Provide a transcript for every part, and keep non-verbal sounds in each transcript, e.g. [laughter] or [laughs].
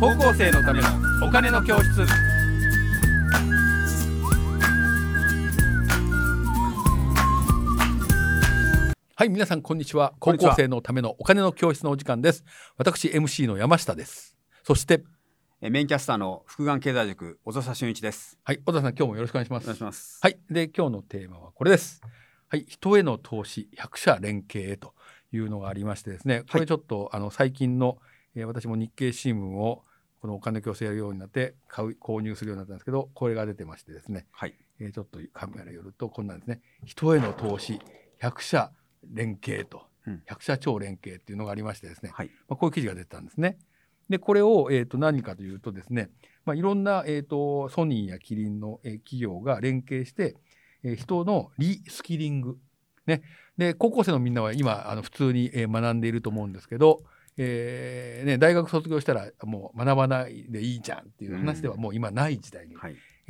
高校生のためのお金の教室はい皆さんこんにちは高校生のためのお金の教室のお時間です私 MC の山下ですそしてえーメインキャスターの福眼経済塾小笹俊一です。はい小田さん今日もよろしくお願いしますお願いします。はい。で、今日のテーマはこれです。はい。人への投資、100社連携へというのがありましてですね、これちょっと、あの、最近の、えー私も日経新聞を、このお金強制やるようになって、買う、購入するようになったんですけど、これが出てましてですね、はい。えーちょっとカメラ寄ると、こんなんですね。人への投資、100社連携と、うん100社超連携っていうのがありましてですね、はい。まあ、こういう記事が出てたんですね。で、これを、えー、と何かというとですね、まあ、いろんな、えー、とソニーやキリンの、えー企業が連携して、えー人のリスキリング、ね、で高校生のみんなは今あの普通に、えー学んでいると思うんですけど、えーね、大学卒業したらもう学ばないでいいじゃんっていう話ではもう今ない時代に、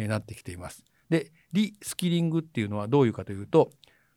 なってきています。でリスキリングっていうのはどういうかというと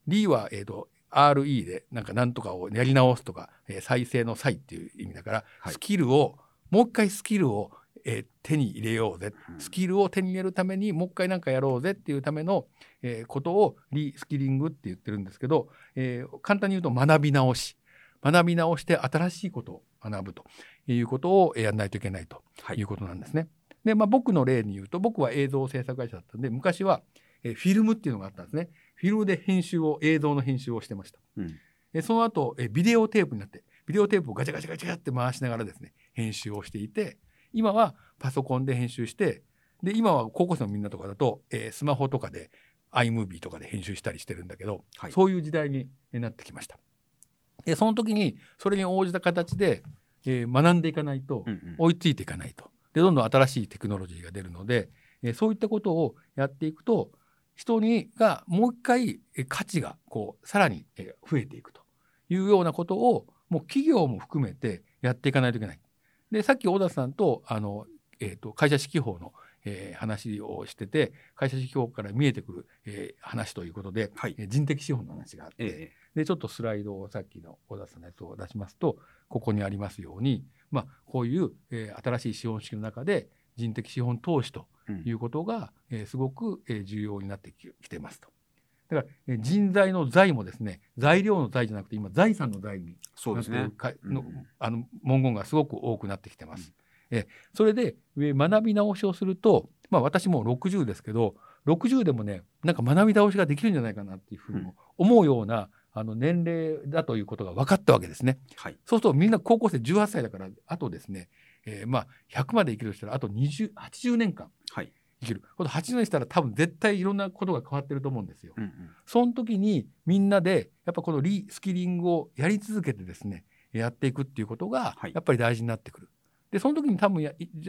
リは、えー、と RE でなんかなんとかをやり直すとか、えー再生の際っていう意味だから、はい。スキルをもう一回スキルを、えー手に入れようぜ、うん。スキルを手に入れるためにもう一回なんかやろうぜっていうための、えーことをリスキリングって言ってるんですけど、えー簡単に言うと学び直し。学び直して新しいことを学ぶということをえーやらないといけないとはいいうことなんですね。で、まあ、僕の例に言うと僕は映像制作会社だったんで昔は、えーフィルムっていうのがあったんですね。フィルムで編集を映像の編集をしてました。うん。でその後、えービデオテープになってビデオテープをガチャガチャガチャって回しながらですね編集をしていて今はパソコンで編集してで今は高校生のみんなとかだと、えースマホとかで iMovie とかで編集したりしてるんだけど、はいそういう時代になってきました。でその時にそれに応じた形で、えー学んでいかないと。追いついていかないと。でどんどん新しいテクノロジーが出るので、えーそういったことをやっていくと人にがもう一回えー価値がこうさらにえー増えていくというようなことをもう企業も含めてやっていかないといけない。でさっき小田さんとあの、えー、と会社指揮法の、えー話をしてて会社指揮法から見えてくる、えー話ということで、はいえー人的資本の話があって、えでちょっとスライドをさっきの小田さんのやつを出しますとここにありますように、まあ、こういう、えー新しい資本主義の中で人的資本投資ということが、えーすごく、えー重要になってききてますと。だから、えー人材の財もですね材料の財じゃなくて今財産の財にそうですね。かのうんあの文言がすごく多くなってきてます。えそれでえ学び直しをすると、まあ、私もう60ですけど60でもねなんか学び直しができるんじゃないかなっていうふうにも思うような、あの年齢だということが分かったわけですね。はい。そうするとみんな高校生18歳だからあとですね、えーまあ100まで生きるとしたらあと20 80年間はい。生きる。この80年したら多分絶対いろんなことが変わってると思うんですよ。うんうん。その時にみんなでやっぱこのリスキリングをやり続けてですねやっていくっていうことがはいやっぱり大事になってくる。でその時に多分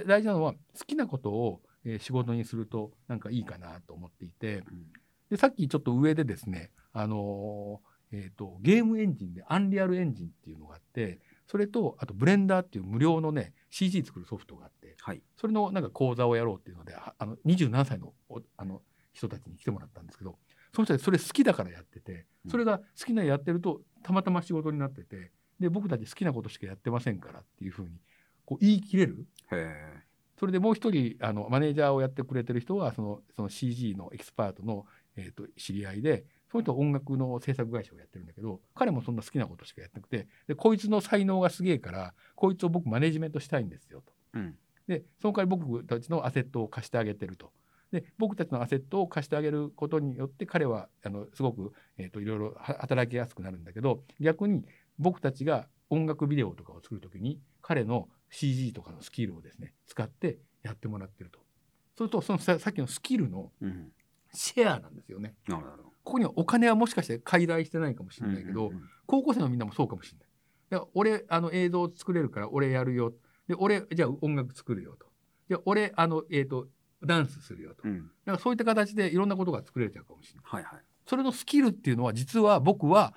大事なのは好きなことを、えー仕事にするとなんかいいかなと思っていてうんでさっきちょっと上でですね、あのーえーとゲームエンジンでアンリアルエンジンっていうのがあってそれとあとブレンダーっていう無料のね CG 作るソフトがあってはい。それのなんか講座をやろうっていうのでああの27歳のおあの人たちに来てもらったんですけどその人たちそれ好きだからやっててうんそれが好きなやってるとたまたま仕事になっててで僕たち好きなことしかやってませんからっていうふうにこう言い切れる。それでもう一人あのマネージャーをやってくれてる人はそのその CG のエキスパートの、えー、と知り合いでその人は音楽の制作会社をやってるんだけど彼もそんな好きなことしかやってなくてでこいつの才能がすげえからこいつを僕マネジメントしたいんですよと。うん。でその代わり僕たちのアセットを貸してあげてると。で僕たちのアセットを貸してあげることによって彼はあのすごく、えー、といろいろは働きやすくなるんだけど逆に僕たちが音楽ビデオとかを作る時に彼の CG とかのスキルをですね使ってやってもらってると。それとそのささっきのスキルのうん。シェアなんですよね。なるほど。ここにはお金はもしかして介在してないかもしれないけど、うんうんうん高校生のみんなもそうかもしれない。だから俺あの映像作れるから俺やるよ。で俺じゃあ音楽作るよと。で俺あのえっ、とダンスするよと。うん。だからそういった形でいろんなことが作れちゃうかもしれない。はいはい。それのスキルっていうのは実は僕は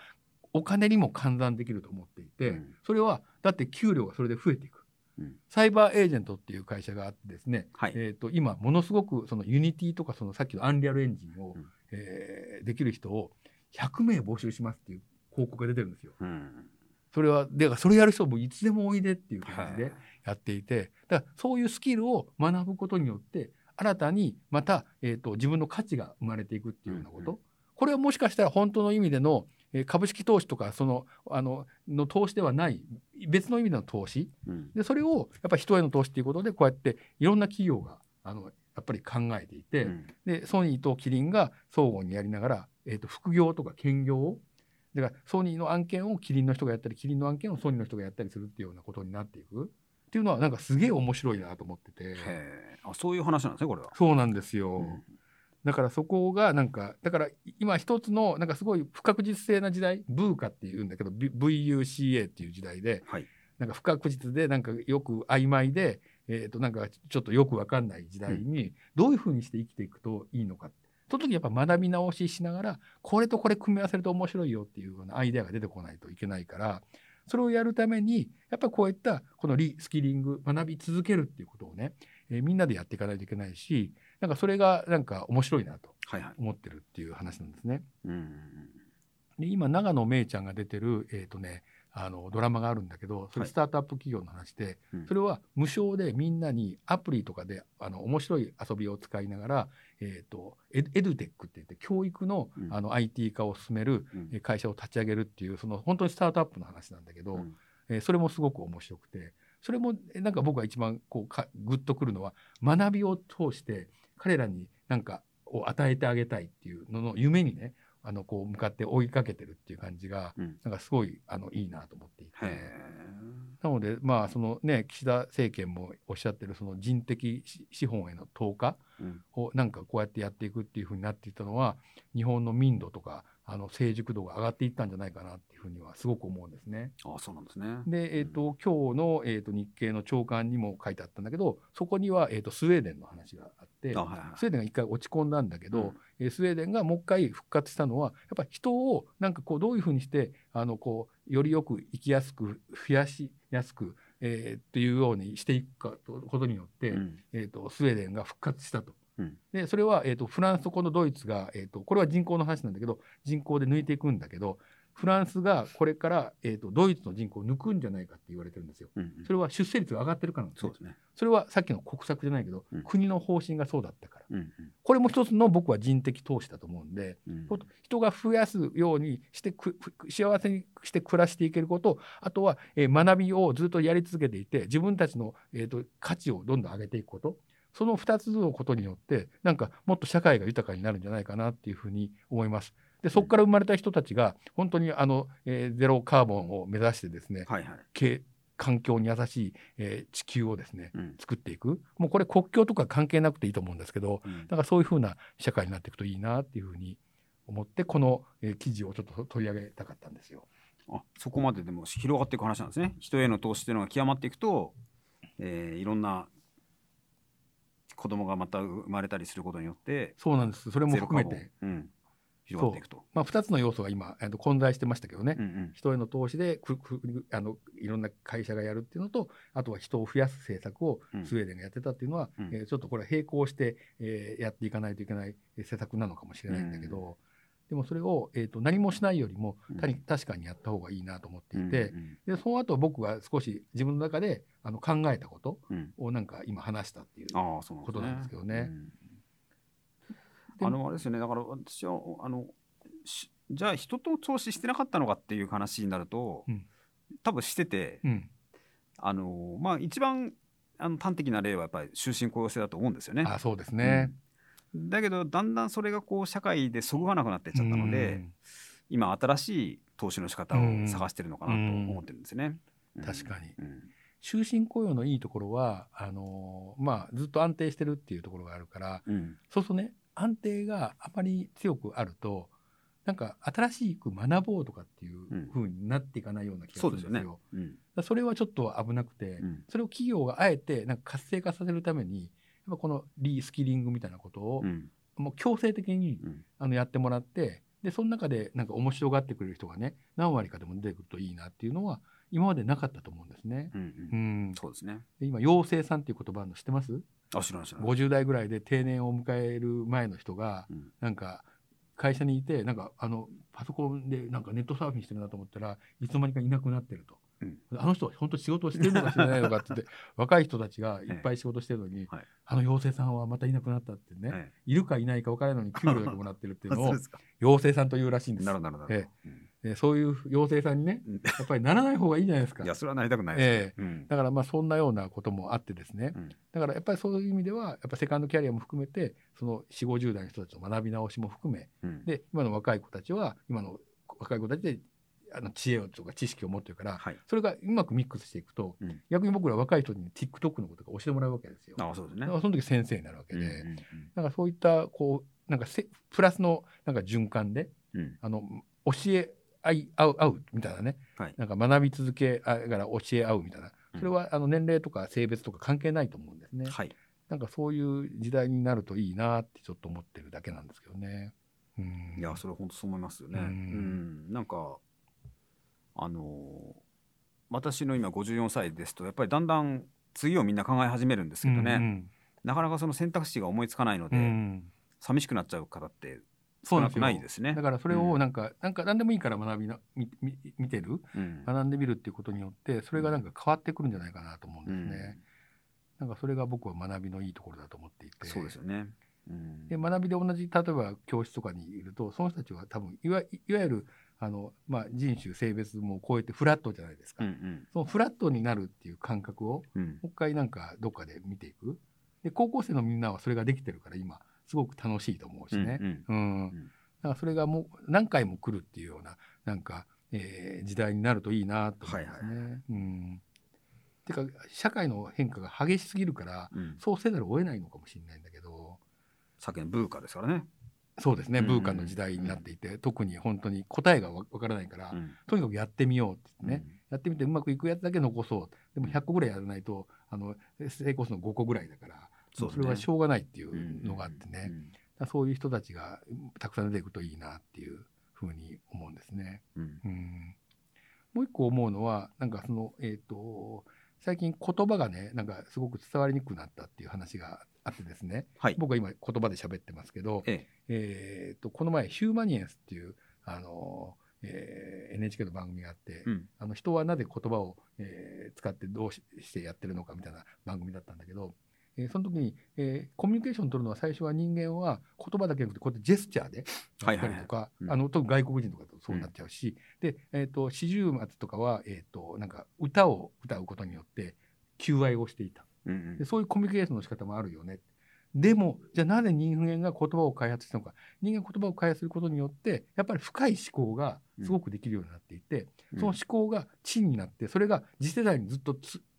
お金にも換算できると思っていて、うんそれはだって給料がそれで増えていく。うんサイバーエージェントっていう会社があってですね、はい。えー、と今ものすごくその Unity とかそのさっきの Unreal Engine を、うんえーできる人を100名募集しますっていう広告が出てるんですよ。うん。それはでそれやる人もいつでもおいでっていう感じではい。やっていてだからそういうスキルを学ぶことによって新たにまた、えーと、自分の価値が生まれていくっていうようなこと、うんうん、これはもしかしたら本当の意味での株式投資とかそのあのの投資ではない別の意味での投資、うん、でそれをやっぱり人への投資っていうことでこうやっていろんな企業があのやっぱり考えていて、うん、でソニーとキリンが相互にやりながら、えーと、副業とか兼業をだからソニーの案件をキリンの人がやったりキリンの案件をソニーの人がやったりするっていうようなことになっていく。っていうのはなんかすげえ面白いなと思ってて。あそういう話なんですねこれは。そうなんですよ、うん。だからそこがなんかだから今一つのなんかすごい不確実性な時代ブーカっていうんだけど VUCA っていう時代で、はい、なんか不確実でなんかよく曖昧で、えー、となんかちょっとよく分かんない時代にどういうふうにして生きていくといいのか、うん、その時やっぱ学び直ししながらこれとこれ組み合わせると面白いよっていうようなアイデアが出てこないといけないからそれをやるためにやっぱこういったこのリスキリング学び続けるっていうことをね、えー、みんなでやっていかないといけないしなんかそれがなんか面白いなと思ってるっていう話なんですね。はいはい、で今長野めいちゃんが出てる、えーとね、あのドラマがあるんだけどそれスタートアップ企業の話で、はいそれは無償でみんなにアプリとかであの面白い遊びを使いながら、えーと、エエドテックって言って教育の,、あの IT 化を進める会社を立ち上げるっていうその本当にスタートアップの話なんだけど、うん、えー、それもすごく面白くてそれもなんか僕が一番こうかグッとくるのは学びを通して彼らになんかを与えてあげたいっていうのの夢にねあのこう向かって追いかけてるっていう感じが、うん、なんかすごいあのいいなと思っていて。なのでまあそのね岸田政権もおっしゃってるその人的資本への投下をなんかこうやってやっていくっていうふうになっていったのは日本の民度とかあの成熟度が上がっていったんじゃないかなっていうふうにはすごく思うんですね。あそうなんですね。で、えーと、今日の、えーと、日経の長官にも書いてあったんだけどそこには、えーと、スウェーデンの話があって、はいはい、スウェーデンが一回落ち込んだんだけど、うん、スウェーデンがもう一回復活したのはやっぱり人をなんかこうどういうふうにしてあのこうよりよく生きやすく増やしやすく、えー、っていうようにしていくかとことによって、うん、えー、とスウェーデンが復活したと。でそれは、えーと、フランスとこのドイツが、えーと、これは人口の話なんだけど人口で抜いていくんだけどフランスがこれから、えーと、ドイツの人口を抜くんじゃないかって言われてるんですよ。うんうん、それは出生率が上がってるからなんですね。そね。それはさっきの国策じゃないけど、うん、国の方針がそうだったから、うんうん、これも一つの僕は人的投資だと思うんで、うん、人が増やすようにして幸せにして暮らしていけることあとは、えー、学びをずっとやり続けていて自分たちの、えーと価値をどんどん上げていくことその2つのことによってなんかもっと社会が豊かになるんじゃないかなっていうふうに思います。でそこから生まれた人たちが本当にあの、えー、ゼロカーボンを目指してですね、はいはい、環境に優しい、えー、地球をですね、うん、作っていくもうこれ国境とか関係なくていいと思うんですけど、うん、だからそういうふうな社会になっていくといいなっていうふうに思ってこの、えー、記事をちょっと取り上げたかったんですよ。あそこまででも広がっていく話なんですね。人への投資というのが極まっていくと、えー、いろんな子供がまた生まれたりすることによってそうなんです。それも含めて、うん、広がっていくと。まあ、2つの要素が今、えー、と混在してましたけどね、うんうん、人への投資でくくあのいろんな会社がやるっていうのとあとは人を増やす政策をスウェーデンがやってたっていうのは、うん、えー、ちょっとこれは並行して、えー、やっていかないといけない政策なのかもしれないんだけど。うんでもそれを、えーと、何もしないよりも、うん、確かにやった方がいいなと思っていて、うんうん、でその後僕が少し自分の中であの考えたことをなんか今話したっていうことなんですけどね。あのあれですよね。だから私はあのじゃあ人と投資してなかったのかっていう話になると、うん、多分してて、あのまあ一番あの端的な例はやっぱり終身雇用制だと思うんですよね。あそうですね、だけどだんだんそれがこう社会でそぐわなくなってっちゃったので、今新しい投資の仕方を探してるのかなと思ってるんですね。確かに、終身雇用のいいところはあのまあ、ずっと安定してるっていうところがあるから、うん、そうするとね安定があまり強くあるとなんか新しく学ぼうとかっていうふうになっていかないような気がするんですよ。うん、そよね。うん、それはちょっと危なくて、うん、それを企業があえてなんか活性化させるためにぱこのリスキリングみたいなことを、もう強制的に、あのやってもらってでその中でなんか面白がってくれる人がね何割かでも出てくるといいなっていうのは今までなかったと思うんですね。うんうん、そうですね。で今妖精さんっていう言葉の知ってます？あ知らない知らない。50代ぐらいで定年を迎える前の人が、うん、なんか会社にいてなんかあのパソコンでなんかネットサーフィンしてるなと思ったらいつの間にかいなくなってると。うん、あの人は本当仕事をしてるのかしれないのかってって [laughs] 若い人たちがいっぱい仕事してるのに、はい、あの妖精さんはまたいなくなったってね、はい、いるかいないか分からないのに給料だけもらってるっていうのを [laughs] 妖精さんというらしいんです。なるほどええ。えー、そういう妖精さんにね、やっぱりならない方がいいじゃないですか。いや、それはなりたくないです、ね、えーうん、だからまあそんなようなこともあってですね、うん、だからやっぱりそういう意味では、やっぱセカンドキャリアも含めて、その4、50代の人たちの学び直しも含め、うん、で、今の若い子たちは、今の若い子たちであの知恵とか知識を持ってるから、はい、それがうまくミックスしていくと、うん、逆に僕ら若い人に TikTok のことが教えてもらうわけですよ。あそうですね。その時先生になるわけで、うんうんうん、だからそういったこうなんかせプラスのなんか循環で、うん、あの教え合い合う合うみたいなね、はい、なんか学び続けあから教え合うみたいな。それはあの年齢とか性別とか関係ないと思うんですね。はい、なんかそういう時代になるといいなってちょっと思ってるだけなんですけどね。うん、いやそれは本当そう思いますよね。うん、なんかあのー、私の今54歳ですとやっぱりだんだん次をみんな考え始めるんですけどね、うんうん、なかなかその選択肢が思いつかないので、うん、寂しくなっちゃう方って少なくないですね。だからそれをなんか、うん、なんか何でもいいから学びな見見てる、うん、学んでみるっていうことによってそれがなんか変わってくるんじゃないかなと思うんですね。なんかそれが僕は学びのいいところだと思っていて。そうですよね。で学びで同じ例えば教室とかにいるとその人たちは多分いわいわゆるあの、まあ、人種性別も超えてフラットじゃないですか、うんうん、そのフラットになるっていう感覚を、もう一回なんかどっかで見ていく。で高校生のみんなはそれができてるから今すごく楽しいと思うしね、うん、うん、だからそれがもう何回も来るっていうようななんか、えー、時代になるといいなと思いますね。はいはいはい、うん。てか社会の変化が激しすぎるから、うん、そうせざるを得ないのかもしれないんだけど。さっきのブーカですからねそうですね、ブーカの時代になっていて、特に本当に答えがわからないから、とにかくやってみようってね、やってみてうまくいくやつだけ残そう。でも100個ぐらいやらないとあの成功するの5個ぐらいだからそれはしょうがないっていうのがあってね、そういう人たちがたくさん出ていくといいなっていうふうに思うんですね。うん。もう一個思うのはなんかそのえっ、ー、と最近言葉がねなんかすごく伝わりにくくなったっていう話があってですね、はい、僕は今言葉で喋ってますけど、ええ。えー、とこの前「ヒューマニエンス」っていうあの、えー、NHK の番組があって、うん、あの人はなぜ言葉を、えー、使ってどうしてやってるのかみたいな番組だったんだけど、えー、その時に、えー、コミュニケーションを取るのは最初は人間は言葉だけじゃなくてこうやってジェスチャーでやったりとか、あの特に外国人とかとそうなっちゃうし、うん、で、えーと、四十末とかは、えーと、なんか歌を歌うことによって求愛をしていた。うんうん、でそういうコミュニケーションの仕方もあるよね。でもじゃあなぜ人間が言葉を開発したのか。人間が言葉を開発することによってやっぱり深い思考がすごくできるようになっていて、うん、その思考が知になってそれが次世代にずっと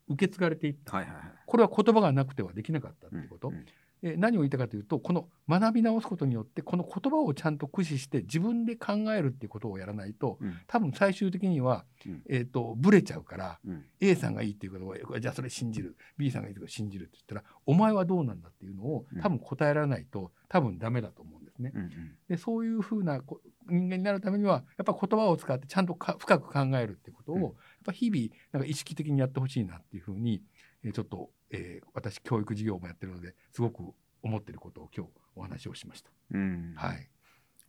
受け継がれていった、はいはいはい、これは言葉がなくてはできなかったっていうこと、うんうんえ何を言いたかというとこの学び直すことによってこの言葉をちゃんと駆使して自分で考えるっていうことをやらないと、うん、多分最終的には、うん、えーと、ブレちゃうから、うん、A さんがいいっていうことをじゃあそれ信じる。B さんがいいってことを信じるって言ったらお前はどうなんだっていうのを多分答えられないと多分ダメだと思うんですね。うんうん、でそういうふうな人間になるためにはやっぱ言葉を使ってちゃんと深く考えるってことを、やっぱ日々なんか意識的にやってほしいなっていうふうに、えー、ちょっと、えー、私教育事業もやってるのですごく思っていることを今日お話をしました。うん。はい、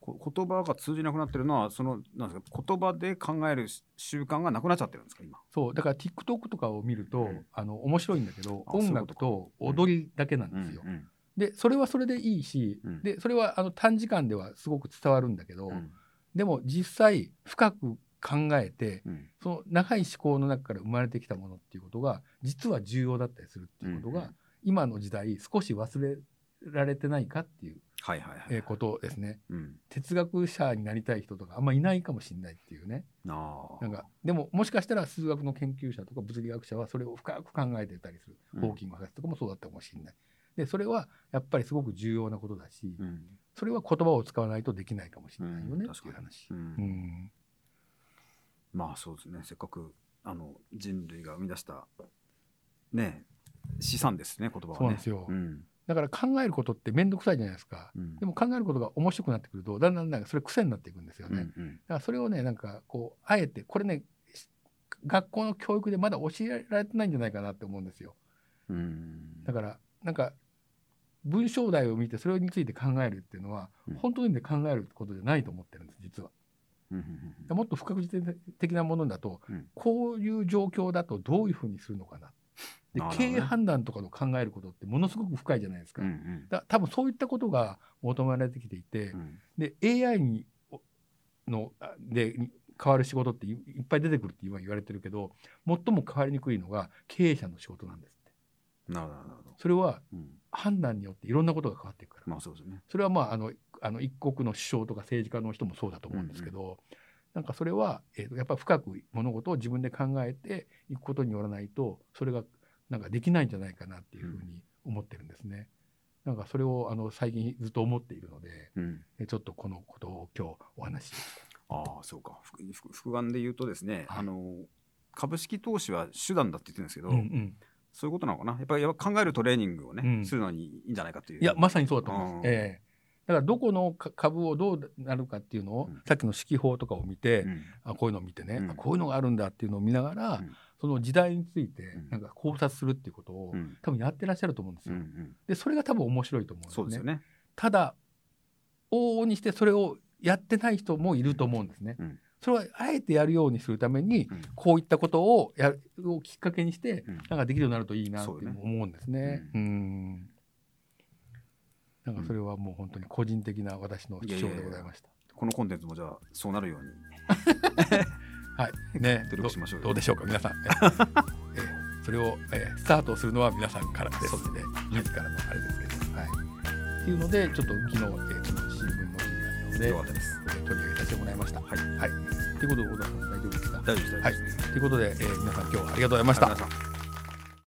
言葉が通じなくなってるのはそのなんですか言葉で考える習慣がなくなっちゃってるんですか今？そう。だから TikTok とかを見ると、うん、あの面白いんだけど音楽と踊りだけなんですよ。うんうん、でそれはそれでいいし、でそれはあの短時間ではすごく伝わるんだけど、でも実際深く考えて、その長い思考の中から生まれてきたものっていうことが実は重要だったりするっていうことが、今の時代少し忘れられてないかっていうことですね、うん、哲学者になりたい人とかあんまいないかもしれないっていうね。なんかでももしかしたら数学の研究者とか物理学者はそれを深く考えてたりする、うん、ホーキング博士とかもそうだったかもしれない。でそれはやっぱりすごく重要なことだし、うん、それは言葉を使わないとできないかもしれないよね、っていう話、まあそうですね。せっかくあの人類が生み出したね資産ですね言葉はね。そうなんですよ、うん。だから考えることって面倒くさいじゃないですか、うん、でも考えることが面白くなってくるとだんだんなんかそれ癖になっていくんですよね、うんうん、だからそれをねなんかこうあえてこれね学校の教育でまだ教えられてないんじゃないかなって思うんですよ、うん、だからなんか文章題を見てそれについて考えるっていうのは、うん、本当の意味で考えることじゃないと思ってるんです実は。もっと不確実的なものだと、うん、こういう状況だとどういうふうにするのかな。で経営判断とかの考えることってものすごく深いじゃないですか,、うんうん、だ多分そういったことが求められてきていて、うん、で AI にので変わる仕事っていっぱい出てくるって今言われてるけど最も変わりにくいのが経営者の仕事なんですって。なるほどそれは、判断によっていろんなことが変わっていくから、まあそうですね、それはまああのあの一国の首相とか政治家の人もそうだと思うんですけど、うんうん、なんかそれは、えー、やっぱり深く物事を自分で考えていくことによらないとそれがなんかできないんじゃないかなっていうふうに思ってるんですね。なんかそれをあの最近ずっと思っているので、うん、ちょっとこのことを今日お話しああそうか複眼で言うとですね、はい、あの株式投資は手段だって言ってるんですけど、うんうん、そういうことなのかなやっぱり考えるトレーニングをね、うん、するのにいいんじゃないかといういやまさにそうだと思います。えーだからどこの株をどうなるかっていうのを、うん、さっきの指揮法とかを見て、うん、あこういうのを見てね、うん、こういうのがあるんだっていうのを見ながら、その時代についてなんか考察するっていうことを、多分やってらっしゃると思うんですよ。でそれが多分面白いと思うんですね。すね。ただ往々にしてそれをやってない人もいると思うんですね。それはあえてやるようにするために、こういったことをやるをきっかけにして、なんかできるようになるといいなって思うんですね。うんなんかそれはもう本当に個人的な私の主張でございました。このコンテンツもじゃあそうなるように。[laughs] はい。ね、[laughs] 努力しましょうどうでしょうか皆さん。えー、[laughs] それを、えー、スタートするのは皆さんからですので、自らのあれですけど、はい。っていうのでちょっと昨日、えー、この新聞の記事なので、よかったです。取り上げさせてもらいました。はい。はい。ということで小田さん大丈夫ですか？大丈夫です。はい。ということで、えー、皆さん今日はありがとうございました。